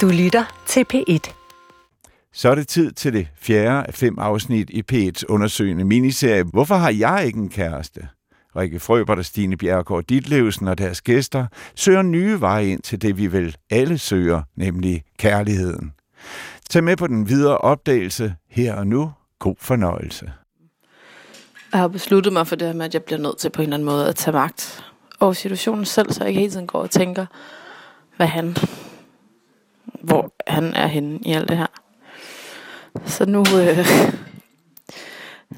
Du lytter til P1. Så er det tid til det fjerde af fem afsnit i P1's undersøgende miniserie Hvorfor har jeg ikke en kæreste? Rikke Frøbert og Stine Bjergård Ditlevsen og deres gæster søger nye veje ind til det, vi vel alle søger, nemlig kærligheden. Tag med på den videre opdagelse her og nu. God fornøjelse. Jeg har besluttet mig for det her med, at jeg bliver nødt til på en eller anden måde at tage magt over situationen selv, så jeg ikke hele tiden går og tænker, hvad han, hvor han er henne i alt det her. Så nu, øh,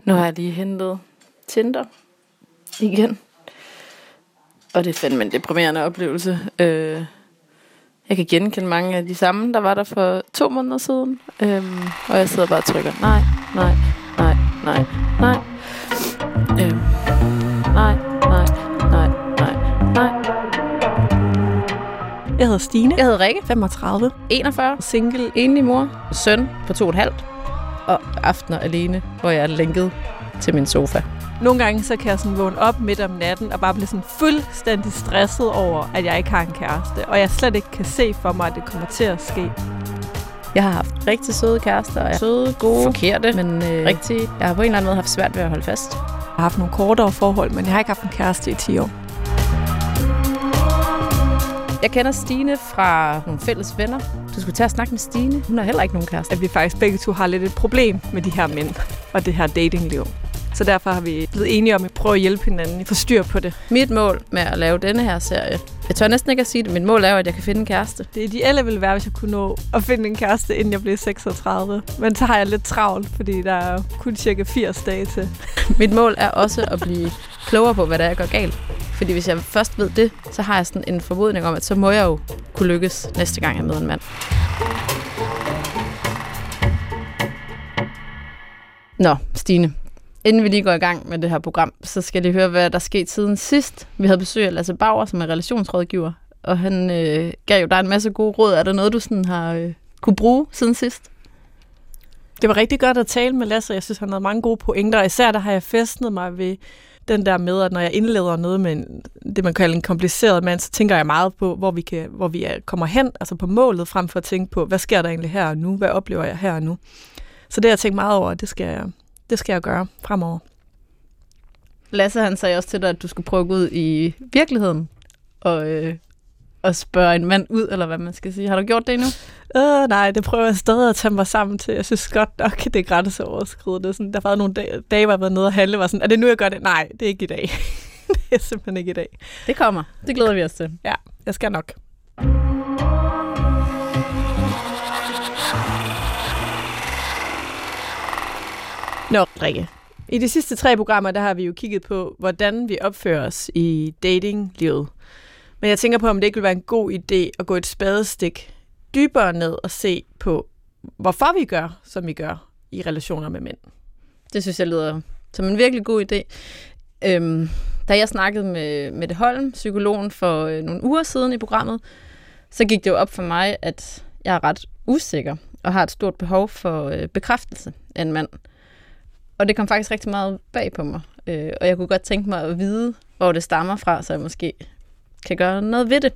nu har jeg lige hentet Tinder igen. Og det er fandme en deprimerende oplevelse. Øh, jeg kan genkende mange af de samme, der var der for to måneder siden. Øhm, og jeg sidder bare og trykker, nej, nej, nej, nej, nej. Jeg hedder Stine. Jeg hedder Rikke, 35. 41, Single. enlig mor, søn på to og et halvt, og aftener alene, hvor jeg er lænket til min sofa. Nogle gange så kan jeg sådan vågne op midt om natten og bare blive sådan fuldstændig stresset over, at jeg ikke har en kæreste. Og jeg slet ikke kan se for mig, at det kommer til at ske. Jeg har haft rigtig søde kærester, og søde, gode, forkerte, men øh, rigtig. Jeg har på en eller anden måde haft svært ved at holde fast. Jeg har haft nogle kortere forhold, men jeg har ikke haft en kæreste i 10 år. Jeg kender Stine fra nogle fælles venner. Du skulle tage at snakke med Stine. Hun har heller ikke nogen kæreste. At vi faktisk begge to har lidt et problem med de her mænd og det her datingliv. Så derfor har vi blevet enige om at prøve at hjælpe hinanden i få styr på det. Mit mål med at lave denne her serie, jeg tør næsten ikke at sige det, mit mål er at jeg kan finde en kæreste. Det ideelle ville være, hvis jeg kunne nå at finde en kæreste, inden jeg blev 36. Men så har jeg lidt travlt, fordi der er kun cirka 80 dage til. Mit mål er også at blive klogere på, hvad der er, jeg gør galt. Fordi hvis jeg først ved det, så har jeg sådan en formodning om, at så må jeg jo kunne lykkes næste gang, jeg møder en mand. Nå, Stine. Inden vi lige går i gang med det her program, så skal jeg lige høre, hvad der skete siden sidst. Vi havde besøg af Lasse Bauer, som er relationsrådgiver, og han øh, gav jo dig en masse gode råd. Er der noget, du sådan har øh, kunne bruge siden sidst? Det var rigtig godt at tale med Lasse. Jeg synes, han havde mange gode pointer. Og især der har jeg festnet mig ved den der med, at når jeg indleder noget med en, det, man kalder en kompliceret mand, så tænker jeg meget på, hvor vi, kan, hvor vi kommer hen, altså på målet, frem for at tænke på, hvad sker der egentlig her og nu? Hvad oplever jeg her og nu? Så det har jeg tænkt meget over, det skal jeg, det skal jeg gøre fremover. Lasse han sagde også til dig, at du skulle prøve at gå ud i virkeligheden og, øh, og spørge en mand ud, eller hvad man skal sige. Har du gjort det endnu? Øh, nej, det prøver jeg stadig at tage mig sammen til. Jeg synes godt nok, det er grænseoverskridende. Sådan, der var nogle dage, dage, hvor jeg var nede og handle, var sådan, er det nu, jeg gør det? Nej, det er ikke i dag. det er simpelthen ikke i dag. Det kommer. Det glæder vi os til. Ja, jeg skal nok. Nå, Rikke. I de sidste tre programmer, der har vi jo kigget på, hvordan vi opfører os i datinglivet. Men jeg tænker på, om det ikke vil være en god idé at gå et spadestik dybere ned og se på, hvorfor vi gør, som vi gør i relationer med mænd. Det synes jeg lyder som en virkelig god idé. Øhm, da jeg snakkede med Mette Holm, psykologen, for øh, nogle uger siden i programmet, så gik det jo op for mig, at jeg er ret usikker og har et stort behov for øh, bekræftelse af en mand. Og det kom faktisk rigtig meget bag på mig. Øh, og jeg kunne godt tænke mig at vide, hvor det stammer fra, så jeg måske kan gøre noget ved det.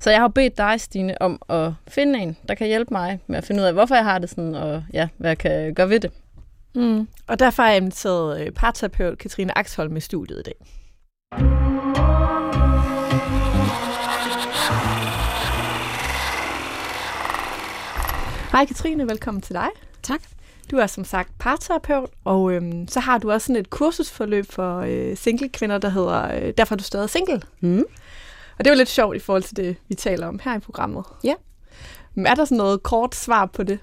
Så jeg har bedt dig, Stine, om at finde en, der kan hjælpe mig med at finde ud af, hvorfor jeg har det sådan, og ja, hvad jeg kan gøre ved det. Mm. Og derfor har jeg inviteret øh, parterapeut Katrine Axholm med studiet i dag. Hej Katrine, velkommen til dig. Tak. Du er som sagt parterapeut, og øhm, så har du også sådan et kursusforløb for øh, single kvinder, der hedder øh, Derfor er du stadig single. Mm. Og det er jo lidt sjovt i forhold til det, vi taler om her i programmet. Ja. Men er der sådan noget kort svar på det?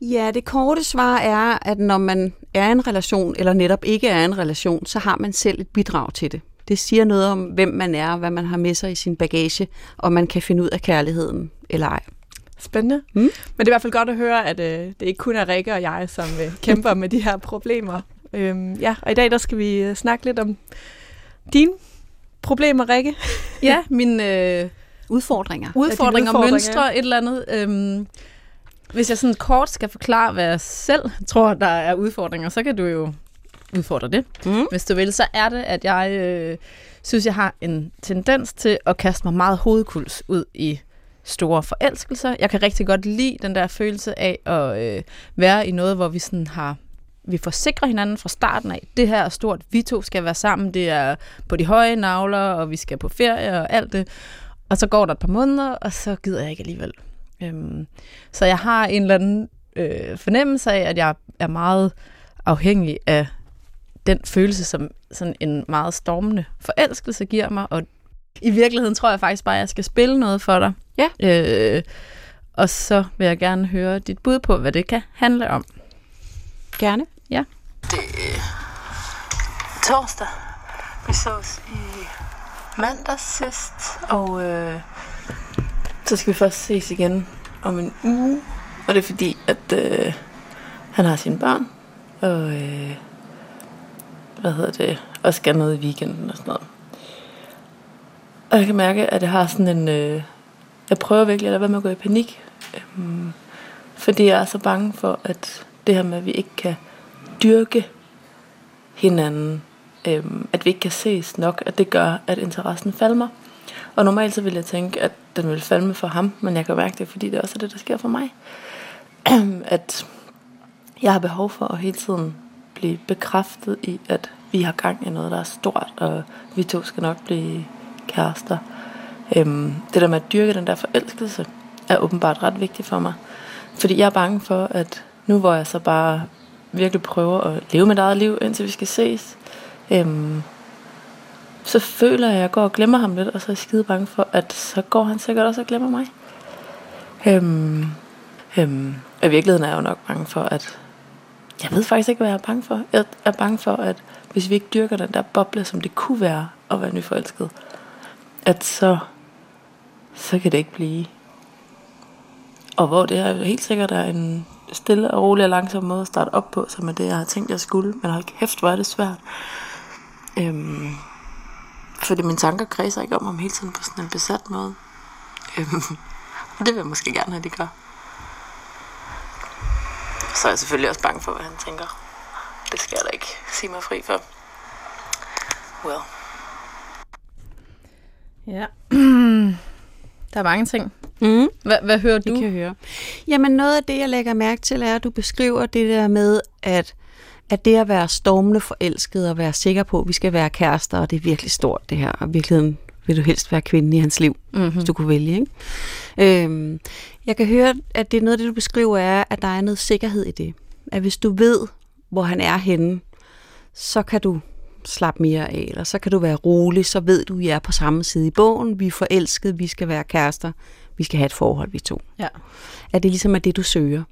Ja, det korte svar er, at når man er i en relation, eller netop ikke er i en relation, så har man selv et bidrag til det. Det siger noget om, hvem man er, hvad man har med sig i sin bagage, og man kan finde ud af kærligheden eller ej. Spændende. Mm. Men det er i hvert fald godt at høre, at øh, det ikke kun er Rikke og jeg, som øh, kæmper med de her problemer. Øhm, ja, og i dag der skal vi øh, snakke lidt om dine problemer, Rikke. Ja, mine øh, Udfordringer. udfordringer, udfordringer, mønstre, et eller andet. Øhm, hvis jeg sådan kort skal forklare, hvad jeg selv tror, der er udfordringer, så kan du jo udfordre det. Mm. Hvis du vil, så er det, at jeg øh, synes, jeg har en tendens til at kaste mig meget hovedkuls ud i store forelskelser. Jeg kan rigtig godt lide den der følelse af at øh, være i noget, hvor vi sådan har vi forsikrer hinanden fra starten af. Det her er stort. Vi to skal være sammen. Det er på de høje navler, og vi skal på ferie og alt det. Og så går der et par måneder, og så gider jeg ikke alligevel. Øhm, så jeg har en eller anden øh, fornemmelse af, at jeg er meget afhængig af den følelse, som sådan en meget stormende forelskelse giver mig. Og i virkeligheden tror jeg faktisk bare, at jeg skal spille noget for dig. Ja. Øh, og så vil jeg gerne høre dit bud på, hvad det kan handle om. Gerne. Ja. Det er torsdag. Vi sås i mandag sidst, og øh, så skal vi først ses igen om en uge. Og det er fordi, at øh, han har sine børn, og øh, hvad hedder det, og skal noget i weekenden og sådan noget. Og jeg kan mærke, at jeg har sådan en... Øh, jeg prøver virkelig at lade være med at gå i panik. Øhm, fordi jeg er så bange for, at det her med, at vi ikke kan dyrke hinanden, øhm, at vi ikke kan ses nok, at det gør, at interessen falmer. Og normalt så ville jeg tænke, at den ville falme for ham, men jeg kan mærke det, fordi det også er det, der sker for mig. Øhm, at jeg har behov for at hele tiden blive bekræftet i, at vi har gang i noget, der er stort, og vi to skal nok blive kærester. Øhm, det der med at dyrke den der forelskelse, er åbenbart ret vigtigt for mig. Fordi jeg er bange for, at nu hvor jeg så bare virkelig prøver at leve mit eget liv, indtil vi skal ses, øhm, så føler jeg, at jeg går og glemmer ham lidt, og så er jeg skide bange for, at så går han sikkert også og glemmer mig. Øhm, øhm, I virkeligheden er jeg jo nok bange for, at jeg ved faktisk ikke, hvad jeg er bange for. Jeg er bange for, at hvis vi ikke dyrker den der boble, som det kunne være at være nyforelsket, at så, så kan det ikke blive. Og hvor det er helt sikkert er en stille og rolig og langsom måde at starte op på, som er det, jeg har tænkt, jeg skulle. Men hold kæft, hvor er det svært. Øhm, fordi mine tanker kredser ikke om ham hele tiden på sådan en besat måde. Øhm, og det vil jeg måske gerne have, de gør. Så er jeg selvfølgelig også bange for, hvad han tænker. Det skal jeg da ikke sige mig fri for. Well. Ja. Der er mange ting. Mm. Hvad, hvad hører Det du? kan jeg høre. Jamen noget af det, jeg lægger mærke til, er, at du beskriver det der med, at, at det at være stormende forelsket og være sikker på, at vi skal være kærester, og det er virkelig stort det her, og i virkeligheden vil du helst være kvinde i hans liv, mm-hmm. hvis du kunne vælge. Ikke? Øhm, jeg kan høre, at det er noget af det, du beskriver, er, at der er noget sikkerhed i det. At hvis du ved, hvor han er henne, så kan du slappe mere af, eller så kan du være rolig, så ved du, at I er på samme side i bogen, vi er forelskede, vi skal være kærester, vi skal have et forhold, vi to. Ja. At det ligesom er det, du søger.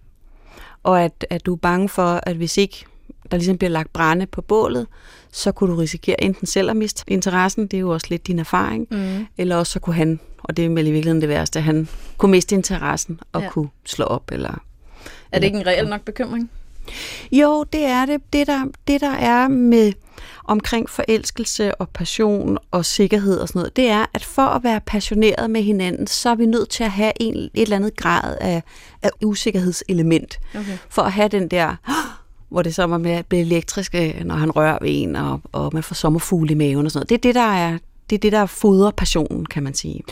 Og at, at du er bange for, at hvis ikke der ligesom bliver lagt brænde på bålet, så kunne du risikere enten selv at miste interessen, det er jo også lidt din erfaring, Mm. eller også så kunne han, og det er vel i virkeligheden det værste, at han kunne miste interessen og Ja. kunne slå op. Eller Er det ikke en reel nok bekymring? Jo, det er det. Det der, det, der er med omkring forelskelse og passion og sikkerhed og sådan noget, det er, at for at være passioneret med hinanden, så er vi nødt til at have en, et eller andet grad af, af usikkerhedselement. Okay. For at have den der, hvor det så er med at blive elektrisk, øh, når han rører ved en, og, og man får sommerfugle i maven og sådan noget. Det er det, der er det er det, der fodrer passionen, kan man sige.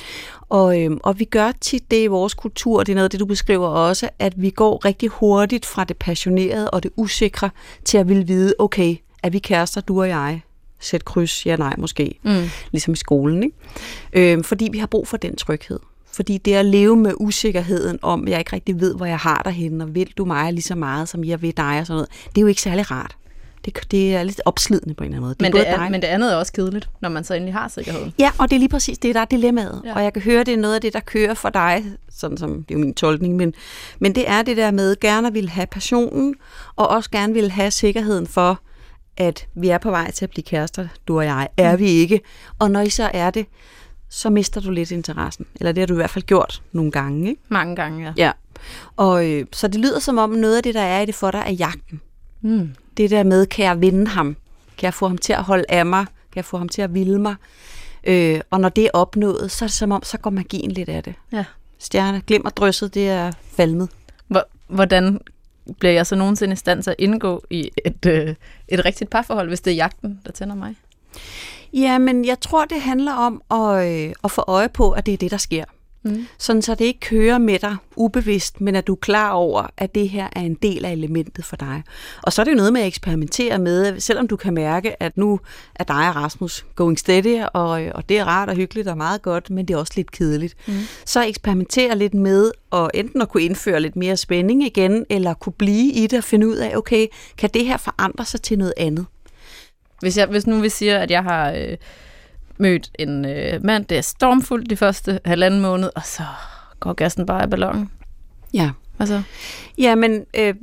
Og, øhm, og vi gør tit det i vores kultur, og det er noget af det, du beskriver også, at vi går rigtig hurtigt fra det passionerede og det usikre til at ville vide, okay, er vi kærester, du og jeg? Sæt kryds, ja nej måske. Mm. Ligesom i skolen, ikke? Øhm, fordi vi har brug for den tryghed. Fordi det at leve med usikkerheden om, jeg ikke rigtig ved, hvor jeg har dig henne, og vil du mig lige så meget, som jeg vil dig og sådan noget, det er jo ikke særlig rart. Det, det er lidt opslidende på en eller anden måde. Men, både det er, dig- men det andet er også kedeligt, når man så endelig har sikkerheden. Ja, og det er lige præcis det, der er dilemmaet. Ja. Og jeg kan høre, det er noget af det, der kører for dig, sådan som det er jo min tolkning, men, men det er det der med, gerne vil have passionen, og også gerne vil have sikkerheden for, at vi er på vej til at blive kærester, du og jeg. Er vi ikke? Og når I så er det, så mister du lidt interessen. Eller det har du i hvert fald gjort nogle gange, ikke? Mange gange, ja. Ja. Og øh, så det lyder som om noget af det, der er i det for dig, er jagten. Mm. Det der med, kan jeg vinde ham? Kan jeg få ham til at holde af mig? Kan jeg få ham til at ville mig? Øh, og når det er opnået, så er det som om, så går magien lidt af det. ja. Stjerne, glimmer drysset, det er falmet. Hvor, hvordan bliver jeg så nogensinde i stand til at indgå i et, øh, et rigtigt parforhold, hvis det er jagten, der tænder mig? Ja, men jeg tror, det handler om at, øh, at få øje på, at det er det, der sker. Mm. Sådan så det ikke kører med dig ubevidst, men at du er klar over, at det her er en del af elementet for dig. Og så er det jo noget med at eksperimentere med, selvom du kan mærke, at nu er dig og Rasmus going steady, og, og det er rart og hyggeligt og meget godt, men det er også lidt kedeligt. Mm. Så eksperimentere lidt med at enten at kunne indføre lidt mere spænding igen, eller kunne blive i det og finde ud af, okay, kan det her forandre sig til noget andet? Hvis, jeg, hvis nu vi siger, at jeg har øh, mødt en øh, mand, det er stormfuldt de første halvanden måned, og så går gassen bare i ballonen. Ja. Hvad så? Ja, men øh,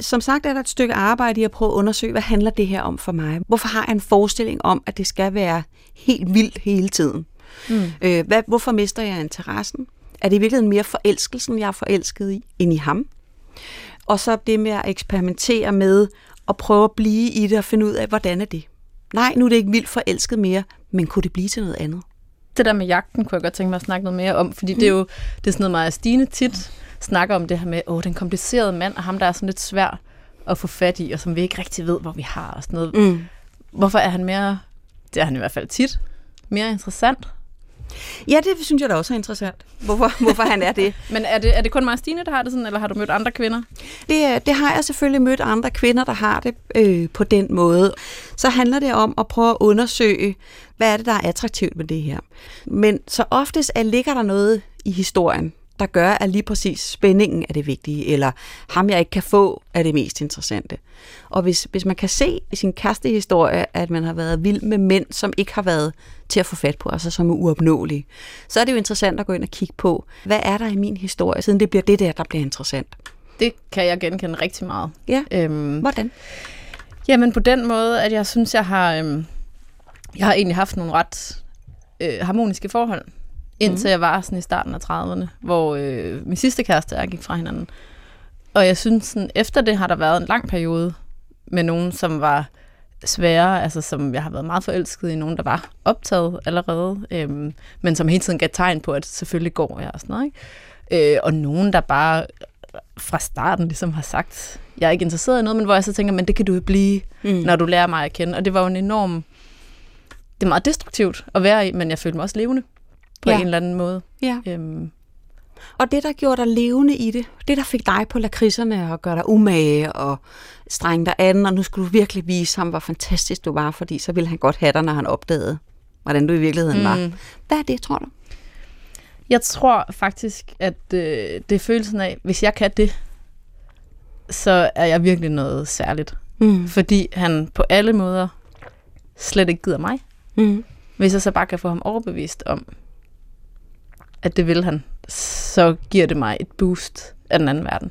som sagt er der et stykke arbejde i at prøve at undersøge, hvad handler det her om for mig? Hvorfor har jeg en forestilling om, at det skal være helt vildt hele tiden? Mm. Øh, hvad, hvorfor mister jeg interessen? Er det i virkeligheden mere forelskelsen, jeg er forelsket i, end i ham? Og så det med at eksperimentere med at prøve at blive i det og finde ud af, hvordan er det? Nej, nu er det ikke vildt forelsket mere, men kunne det blive til noget andet? Det der med jagten kunne jeg godt tænke mig at snakke noget mere om, fordi mm. det er jo det er sådan noget meget Stine tit snakker om det her med, åh, den komplicerede mand, og ham, der er sådan lidt svær at få fat i, og som vi ikke rigtig ved, hvor vi har og sådan noget. Mm. Hvorfor er han mere, det er han i hvert fald tit, mere interessant? Ja, det synes jeg da også er interessant, hvorfor, hvorfor han er det. Men er det, er det kun mig Stine, der har det sådan, eller har du mødt andre kvinder? Det, det har jeg selvfølgelig mødt andre kvinder, der har det øh, på den måde. Så handler det om at prøve at undersøge, hvad er det, der er attraktivt med det her. Men så oftest er, ligger der noget i historien, der gør, at lige præcis spændingen er det vigtige, eller ham, jeg ikke kan få, er det mest interessante. Og hvis, hvis man kan se i sin kærestehistorie, at man har været vild med mænd, som ikke har været til at få fat på, altså som er uopnåelige, så er det jo interessant at gå ind og kigge på, hvad er der i min historie, siden det bliver det der, der bliver interessant. Det kan jeg genkende rigtig meget. Ja, øhm, hvordan? Jamen på den måde, at jeg synes, jeg har, øhm, jeg har egentlig haft nogle ret øh, harmoniske forhold indtil mm. jeg var sådan i starten af 30'erne, hvor øh, min sidste kæreste og jeg gik fra hinanden. Og jeg synes, sådan, efter det har der været en lang periode med nogen, som var svære, altså som jeg har været meget forelsket i, nogen, der var optaget allerede, øhm, men som hele tiden gav tegn på, at selvfølgelig går jeg og sådan noget. Ikke? Øh, og nogen, der bare fra starten ligesom har sagt, jeg er ikke interesseret i noget, men hvor jeg så tænker, men det kan du jo blive, mm. når du lærer mig at kende. Og det var jo en enorm, det er meget destruktivt at være i, men jeg følte mig også levende på ja. en eller anden måde. Ja. Øhm. Og det, der gjorde dig levende i det, det, der fik dig på lakridserne og gøre dig umage og strenge dig an, og nu skulle du virkelig vise ham, hvor fantastisk du var, fordi så ville han godt have dig, når han opdagede, hvordan du i virkeligheden mm. var. Hvad er det, tror du? Jeg tror faktisk, at øh, det er følelsen af, hvis jeg kan det, så er jeg virkelig noget særligt. Mm. Fordi han på alle måder slet ikke gider mig. Mm. Hvis jeg så bare kan få ham overbevist om, at det vil han, så giver det mig et boost af den anden verden.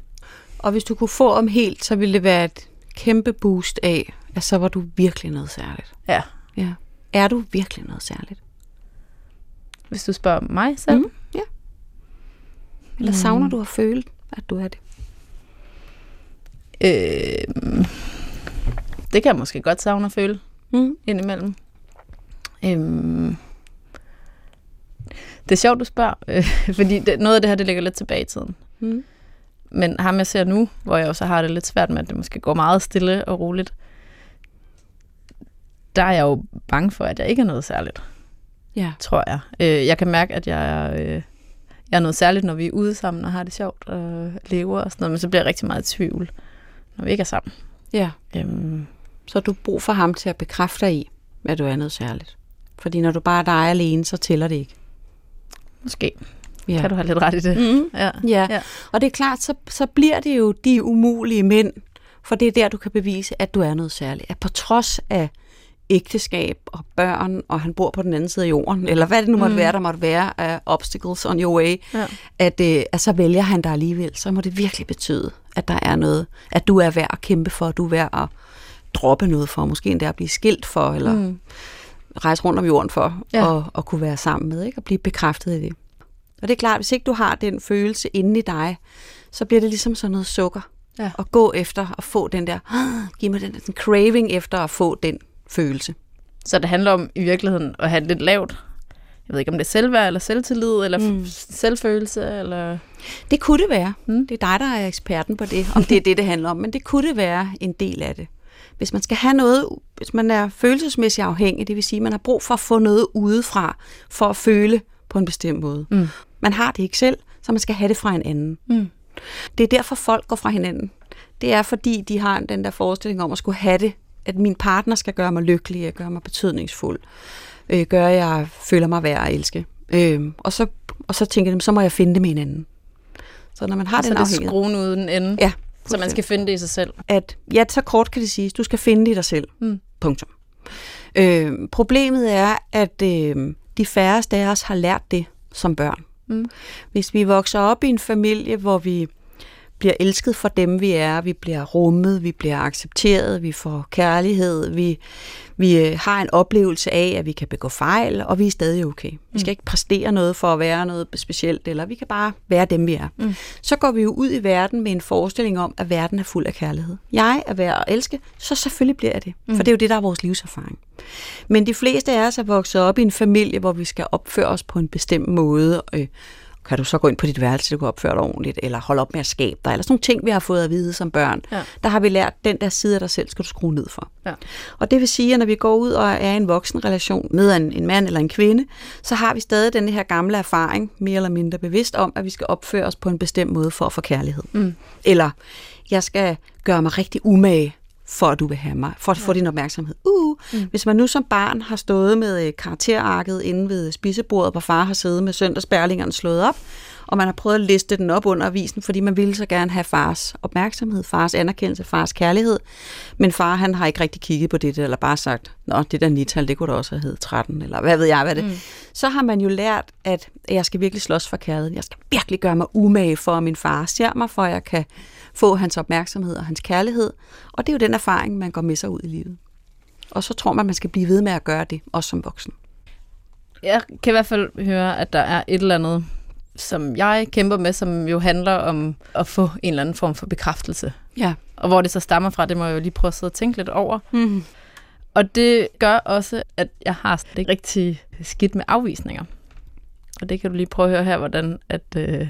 Og hvis du kunne få om helt, så ville det være et kæmpe boost af, at så var du virkelig noget særligt. Ja. ja. Er du virkelig noget særligt? Hvis du spørger mig selv? Mm, ja. Eller savner mm. du at føle, at du er det? Øh, det kan jeg måske godt savne at føle mm. indimellem. Øh, det er sjovt, du spørger, øh, fordi det, noget af det her, det ligger lidt tilbage i tiden. Mm. Men ham, jeg ser nu, hvor jeg også har det lidt svært med, at det måske går meget stille og roligt, der er jeg jo bange for, at jeg ikke er noget særligt. Ja. Tror jeg. Øh, jeg kan mærke, at jeg er, øh, jeg er noget særligt, når vi er ude sammen og har det sjovt og lever og sådan noget, men så bliver jeg rigtig meget i tvivl, når vi ikke er sammen. Ja. Øhm. Så du brug for ham til at bekræfte dig i, at du er noget særligt. Fordi når du bare er dig alene, så tæller det ikke. Måske. Ja. Kan du have lidt ret i det? Mm. Ja. Ja. ja. Og det er klart, så, så bliver det jo de umulige mænd, for det er der, du kan bevise, at du er noget særligt. At på trods af ægteskab og børn, og han bor på den anden side af jorden, eller hvad det nu måtte mm. være, der måtte være af obstacles on your way, ja. at, øh, at så vælger han dig alligevel, så må det virkelig betyde, at der er noget, at du er værd at kæmpe for, at du er værd at droppe noget for, måske endda at blive skilt for, eller mm rejse rundt om jorden for ja. at, at kunne være sammen med, ikke? og blive bekræftet i det. Og det er klart, hvis ikke du har den følelse inde i dig, så bliver det ligesom sådan noget sukker. Ja. At gå efter at få den der, giv mig den, den craving efter at få den følelse. Så det handler om i virkeligheden at have lidt lavt jeg ved ikke, om det er selvværd, eller selvtillid, eller mm. selvfølelse, eller... Det kunne det være. Mm. Det er dig, der er eksperten på det, om det er det, det handler om. Men det kunne det være en del af det hvis man skal have noget, hvis man er følelsesmæssigt afhængig, det vil sige, at man har brug for at få noget udefra, for at føle på en bestemt måde. Mm. Man har det ikke selv, så man skal have det fra en anden. Mm. Det er derfor, folk går fra hinanden. Det er fordi, de har den der forestilling om at skulle have det, at min partner skal gøre mig lykkelig, og gøre mig betydningsfuld, øh, gøre, at jeg føler mig værd at elske. Øh, og, så, og så tænker de, så må jeg finde det med hinanden. Så når man har Så den det er afhængighed, skruen uden ende. Ja, Så man skal finde det i sig selv. at ja, så kort kan det siges, du skal finde det i dig selv. Mm. Punktum. Øh, problemet er, at øh, de færreste af os har lært det som børn. Mm. Hvis vi vokser op i en familie, hvor vi bliver elsket for dem, vi er, vi bliver rummet, vi bliver accepteret, vi får kærlighed, vi, vi øh, har en oplevelse af, at vi kan begå fejl, og vi er stadig okay. Vi skal ikke præstere noget for at være noget specielt, eller vi kan bare være dem, vi er. Mm. Så går vi jo ud i verden med en forestilling om, at verden er fuld af kærlighed. Jeg er værd at elske, så selvfølgelig bliver jeg det. For det er jo det, der er vores livserfaring. Men de fleste af os er vokset op i en familie, hvor vi skal opføre os på en bestemt måde. Øh, kan du så gå ind på dit værelse, du kan opføre dig ordentligt, eller holde op med at skabe dig, eller sådan nogle ting, vi har fået at vide som børn. Ja. Der har vi lært, den der side af dig selv skal du skrue ned for. Ja. Og det vil sige, at når vi går ud og er i en voksen relation med en, en mand eller en kvinde, så har vi stadig den her gamle erfaring, mere eller mindre bevidst om, at vi skal opføre os på en bestemt måde for at få kærlighed. Mm. Eller jeg skal gøre mig rigtig umage, for at du vil have mig, for at få din opmærksomhed. Uh, mm. Hvis man nu som barn har stået med øh, karakterarket inde ved spisebordet, hvor far har siddet med søndagsbærlingerne slået op, og man har prøvet at liste den op under avisen, fordi man ville så gerne have fars opmærksomhed, fars anerkendelse, fars kærlighed. Men far, han har ikke rigtig kigget på det, eller bare sagt, nå, det der nital, det kunne da også have heddet 13, eller hvad ved jeg, hvad det mm. Så har man jo lært, at jeg skal virkelig slås for kærligheden. Jeg skal virkelig gøre mig umage for, at min far ser mig, for at jeg kan få hans opmærksomhed og hans kærlighed. Og det er jo den erfaring, man går med sig ud i livet. Og så tror man, man skal blive ved med at gøre det, også som voksen. Jeg kan i hvert fald høre, at der er et eller andet, som jeg kæmper med, som jo handler om at få en eller anden form for bekræftelse. Ja. Og hvor det så stammer fra, det må jeg jo lige prøve at sidde og tænke lidt over. Mm. Og det gør også, at jeg har det rigtig skidt med afvisninger. Og det kan du lige prøve at høre her, hvordan at, øh,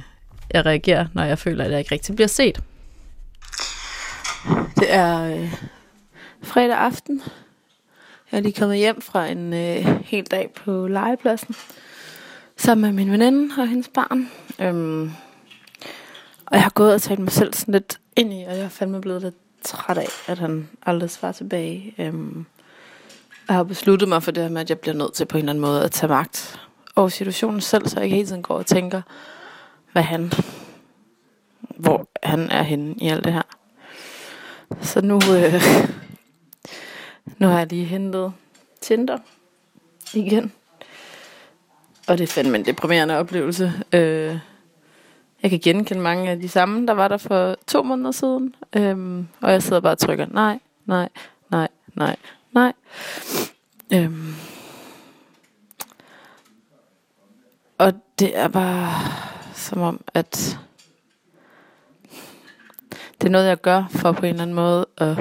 jeg reagerer, når jeg føler, at jeg ikke rigtig bliver set. Det er øh, fredag aften. Jeg er lige kommet hjem fra en øh, hel dag på legepladsen. Sammen med min veninde og hendes barn. Øhm, og jeg har gået og talt mig selv sådan lidt ind i, og jeg er fandme blevet lidt træt af, at han aldrig svarer tilbage. Øhm, jeg har besluttet mig for det her med, at jeg bliver nødt til på en eller anden måde at tage magt over situationen selv, så jeg ikke hele tiden går og tænker, hvad han, hvor han er henne i alt det her. Så nu, øh, nu har jeg lige hentet Tinder igen. Og det er fandme en deprimerende oplevelse. Øh, jeg kan genkende mange af de samme, der var der for to måneder siden. Øhm, og jeg sidder bare og trykker nej, nej, nej, nej, nej. Øhm. Og det er bare som om, at det er noget, jeg gør for på en eller anden måde at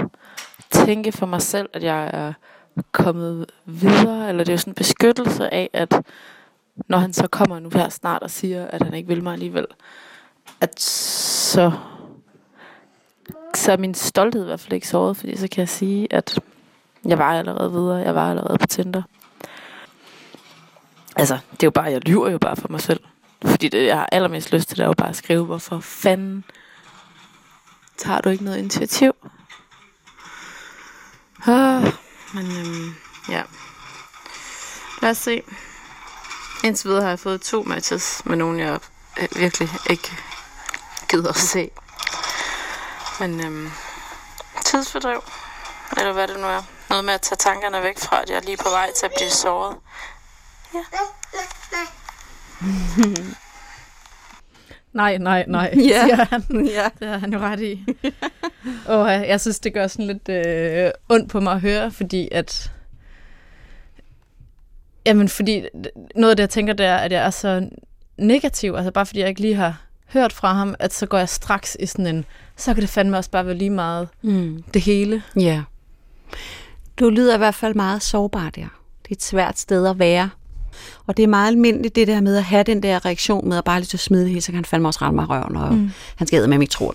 tænke for mig selv, at jeg er kommet videre, eller det er jo sådan en beskyttelse af, at når han så kommer nu her snart og siger, at han ikke vil mig alligevel, at så, så er min stolthed i hvert fald ikke såret, fordi så kan jeg sige, at jeg var allerede videre, jeg var allerede på Tinder. Altså, det er jo bare, jeg lyver jo bare for mig selv. Fordi det, jeg har allermest lyst til, det er jo bare at skrive, hvorfor fanden tager du ikke noget initiativ? Ah, men øhm, ja. Lad os se. Indtil videre har jeg fået to matches med nogen, jeg øh, virkelig ikke gider at se. Men øhm, tidsfordriv, eller hvad det nu er. Noget med at tage tankerne væk fra, at jeg er lige på vej til at blive såret. Ja. Nej, nej, nej, Ja. siger han. ja. Det har han jo ret i. og øh, jeg synes, det gør sådan lidt øh, ondt på mig at høre, fordi at... Jamen, fordi noget af det, jeg tænker, det er, at jeg er så negativ, altså bare fordi jeg ikke lige har hørt fra ham, at så går jeg straks i sådan en, så kan det fandme også bare være lige meget Mm. det hele. Ja. Du lyder i hvert fald meget sårbar der. Det er et svært sted at være. Og det er meget almindeligt det der med at have den der reaktion med at bare lige så smide det hele, så kan han fandme også ramme mig røven, og mm. han skal med mig tro.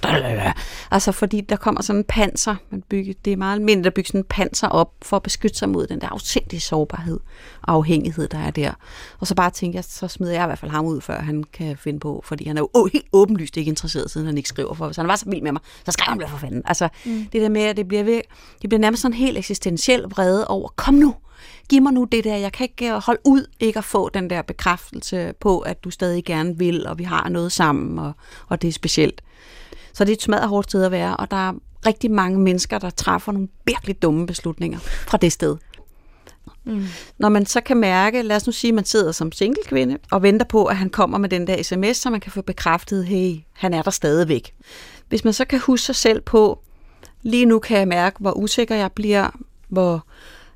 Altså fordi der kommer sådan en panser, man bygger, det er meget almindeligt at bygge sådan en panser op for at beskytte sig mod den der afsindige sårbarhed og afhængighed, der er der. Og så bare tænker jeg, så smider jeg i hvert fald ham ud, før han kan finde på, fordi han er jo helt åbenlyst ikke interesseret, siden han ikke skriver for. Hvis han var så vild med mig, så skrev han for fanden. Altså mm. det der med, at det bliver, ved, det bliver nærmest sådan helt eksistentiel vrede over, kom nu, giv mig nu det der, jeg kan ikke holde ud ikke at få den der bekræftelse på, at du stadig gerne vil, og vi har noget sammen, og, og det er specielt. Så det er et smadret hårdt sted at være, og der er rigtig mange mennesker, der træffer nogle virkelig dumme beslutninger fra det sted. Mm. Når man så kan mærke, lad os nu sige, at man sidder som single kvinde og venter på, at han kommer med den der sms, så man kan få bekræftet, hey, han er der stadigvæk. Hvis man så kan huske sig selv på, lige nu kan jeg mærke, hvor usikker jeg bliver, hvor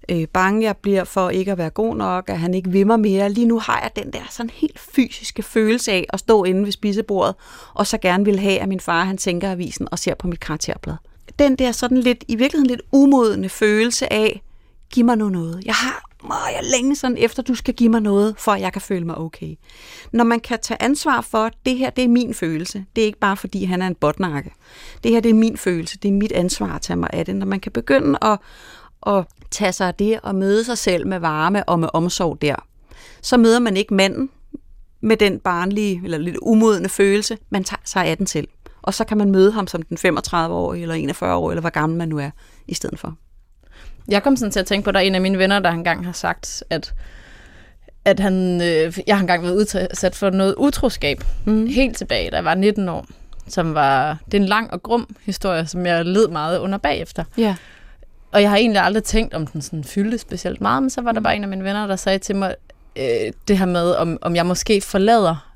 øh, bange jeg bliver for ikke at være god nok, at han ikke vil mig mere. Lige nu har jeg den der sådan helt fysiske følelse af at stå inde ved spisebordet, og så gerne vil have, at min far han tænker avisen og ser på mit karakterblad. Den der sådan lidt, i virkeligheden lidt umodende følelse af, giv mig nu noget. Jeg har åh, jeg længe sådan efter, du skal give mig noget, for at jeg kan føle mig okay. Når man kan tage ansvar for, at det her det er min følelse, det er ikke bare fordi han er en botnakke. Det her det er min følelse, det er mit ansvar at tage mig af det. Når man kan begynde at, at tage sig af det og møde sig selv med varme og med omsorg der, så møder man ikke manden med den barnlige eller lidt umodne følelse, man tager sig af den selv. Og så kan man møde ham som den 35-årige eller 41-årige, eller hvor gammel man nu er, i stedet for. Jeg kom sådan til at tænke på, at der er en af mine venner, der engang har sagt, at at han, øh, jeg har engang været udsat for noget utroskab, mm. helt tilbage, da jeg var 19 år, som var, det er en lang og grum historie, som jeg led meget under bagefter. Ja. Og jeg har egentlig aldrig tænkt, om den sådan fyldte specielt meget, men så var der bare en af mine venner, der sagde til mig, øh, det her med, om, om jeg måske forlader,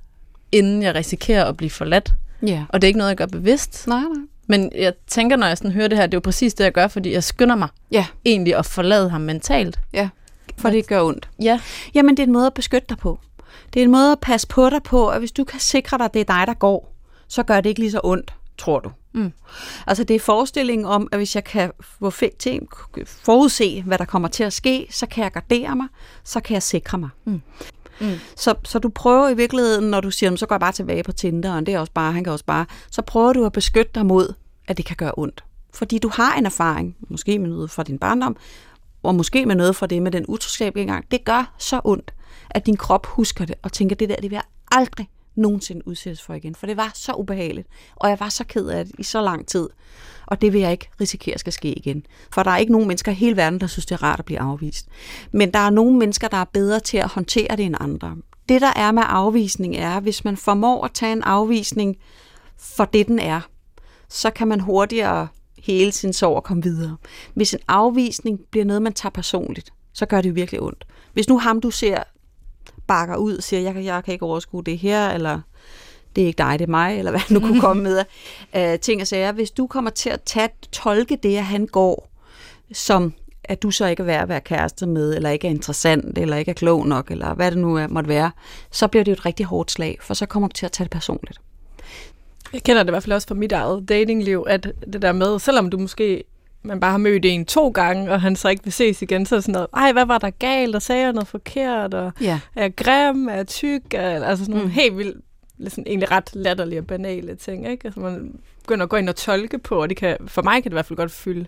inden jeg risikerer at blive forladt. Ja. Og det er ikke noget, jeg gør bevidst. Nej, nej. Men jeg tænker, når jeg sådan hører det her, det er jo præcis det, jeg gør, fordi jeg skynder mig Ja, egentlig at forlade ham mentalt. ja. For det gør ondt. Ja. Jamen, det er en måde at beskytte dig på. Det er en måde at passe på dig på, at hvis du kan sikre dig, at det er dig, der går, så gør det ikke lige så ondt, tror du. Mm. Altså, det er forestillingen om, at hvis jeg kan forudse, hvad der kommer til at ske, så kan jeg gardere mig, så kan jeg sikre mig. Mm. Mm. Så, så du prøver i virkeligheden, når du siger, "Jamen, så går jeg bare tilbage på Tinder, og det er også bare, han kan også bare, så prøver du at beskytte dig mod, at det kan gøre ondt. Fordi du har en erfaring, måske med noget fra din barndom, og måske med noget fra det med den utroskab engang. Det gør så ondt, at din krop husker det, og tænker, det der, det vil jeg aldrig nogensinde udsættes for igen. For det var så ubehageligt, og jeg var så ked af det i så lang tid. Og det vil jeg ikke risikere skal ske igen. For der er ikke nogen mennesker i hele verden, der synes, det er rart at blive afvist. Men der er nogle mennesker, der er bedre til at håndtere det end andre. Det, der er med afvisning, er, hvis man formår at tage en afvisning for det, den er, så kan man hurtigere hele sin sorg og komme videre. Hvis en afvisning bliver noget, man tager personligt, så gør det jo virkelig ondt. Hvis nu ham, du ser, bakker ud og siger, jeg, kan- jeg kan ikke overskue det her, eller det er ikke dig, det er mig, eller hvad nu kunne komme med af uh, ting og sager. Hvis du kommer til at tage, tolke det, at han går, som at du så ikke er værd at være kæreste med, eller ikke er interessant, eller ikke er klog nok, eller hvad det nu er, måtte være, så bliver det jo et rigtig hårdt slag, for så kommer du til at tage det personligt. Jeg kender det i hvert fald også fra mit eget datingliv, at det der med, selvom du måske man bare har mødt en to gange, og han så ikke vil ses igen, så er sådan noget, ej, hvad var der galt, og sagde jeg noget forkert, og Ja. er jeg grim, er jeg tyk, er, altså sådan nogle Mm. helt vildt, sådan egentlig ret latterlige og banale ting, ikke? Altså man begynder at gå ind og tolke på, og det kan, for mig kan det i hvert fald godt fylde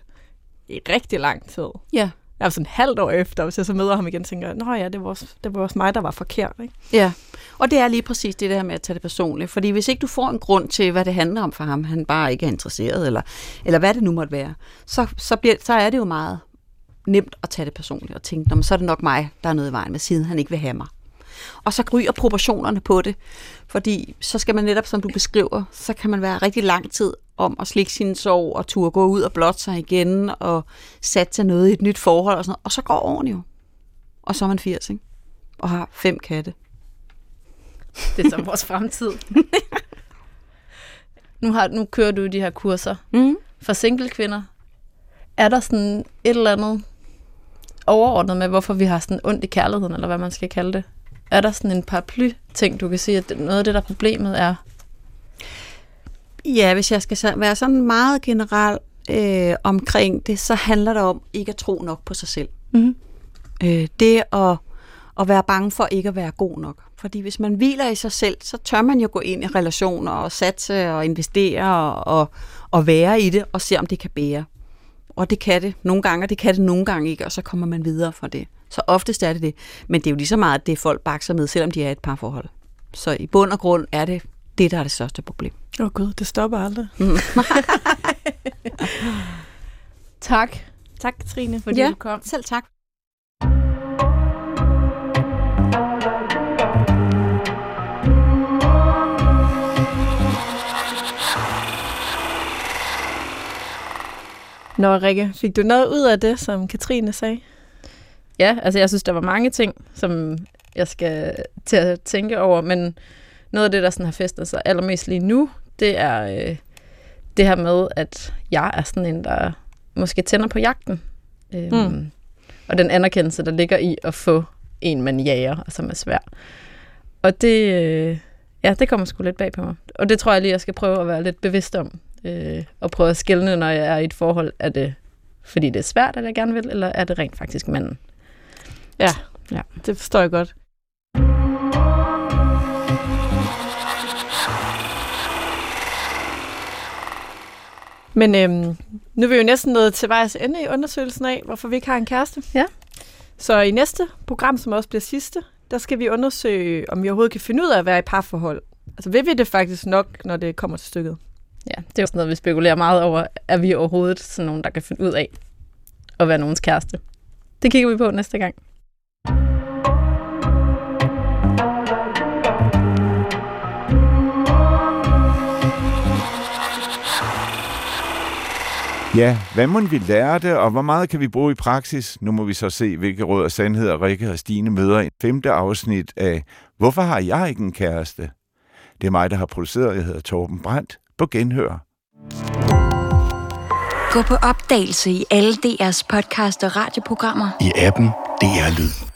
i rigtig lang tid. Ja. Jeg en sådan et halvt år efter, hvis jeg så møder ham igen, tænker jeg, nå ja, det var også, det var også mig, der var forkert, ikke? Ja, og det er lige præcis det der med at tage det personligt. Fordi hvis ikke du får en grund til, hvad det handler om for ham, han bare ikke er interesseret, eller, eller hvad det nu måtte være, så, så, bliver, så er det jo meget nemt at tage det personligt og tænke, "Nå, men så er det nok mig, der er noget i vejen med, siden han ikke vil have mig. Og så ryger proportionerne på det, fordi så skal man netop, som du beskriver, så kan man være rigtig lang tid om at slikke sin sorg og turde gå ud og blotte sig igen og satse noget i et nyt forhold og sådan noget. Og så går årene jo. Og så er man 80, ikke? Og har fem katte. Det er som vores fremtid. nu, har, nu kører du de her kurser Mm. for single kvinder. Er der sådan et eller andet overordnet med, hvorfor vi har sådan ondt i kærligheden, eller hvad man skal kalde det? Er der sådan en paraply-ting, du kan sige, at noget af det, der er problemet er? Ja, hvis jeg skal være sådan meget generel øh, omkring det, så handler det om ikke at tro nok på sig selv. Mm-hmm. Øh, det at, og være bange for ikke at være god nok. Fordi hvis man hviler i sig selv, så tør man jo gå ind i relationer og satse og investere og, og, og være i det og se, om det kan bære. Og det kan det nogle gange, og det kan det nogle gange ikke, og så kommer man videre fra det. Så oftest er det det. Men det er jo lige så meget, at det folk bakser med, selvom de er et par forhold. Så i bund og grund er det det, der er det største problem. Åh oh gud, det stopper aldrig. Mm. tak. Tak, Trine, fordi Ja. du kom. Selv tak. Nå, Rikke, fik du noget ud af det, som Katrine sagde? Ja, altså jeg synes, der var mange ting, som jeg skal til at tænke over, men noget af det, der sådan har festet sig allermest lige nu, det er øh, det her med, at jeg er sådan en, der måske tænder på jagten. Øhm, Mm. Og den anerkendelse, der ligger i at få en, man jager, og som er svær. Og det, øh, ja, det kommer sgu lidt bag på mig. Og det tror jeg lige, jeg skal prøve at være lidt bevidst om. Øh, og prøve at skille, når jeg er i et forhold. Er det fordi det er svært, at jeg gerne vil, eller er det rent faktisk manden? Ja, Ja. det forstår jeg godt. Men øhm, nu er vi jo næsten nået til vejs ende i undersøgelsen af, hvorfor vi ikke har en kæreste. Ja. Så i næste program, som også bliver sidste, der skal vi undersøge, om vi overhovedet kan finde ud af at være i parforhold. Altså vil vi det faktisk nok, når det kommer til stykket? Ja, det er jo sådan noget, vi spekulerer meget over. Er vi overhovedet sådan nogen, der kan finde ud af at være nogens kæreste? Det kigger vi på næste gang. Ja, hvad må vi lære det, og hvor meget kan vi bruge i praksis? Nu må vi så se, hvilke råd og sandheder Rikke og Stine møder i femte afsnit af Hvorfor har jeg ikke en kæreste? Det er mig, der har produceret. Jeg hedder Torben Brandt. På genhør. Gå på opdagelse i alle DR's podcast og radioprogrammer. i appen DR Lyd.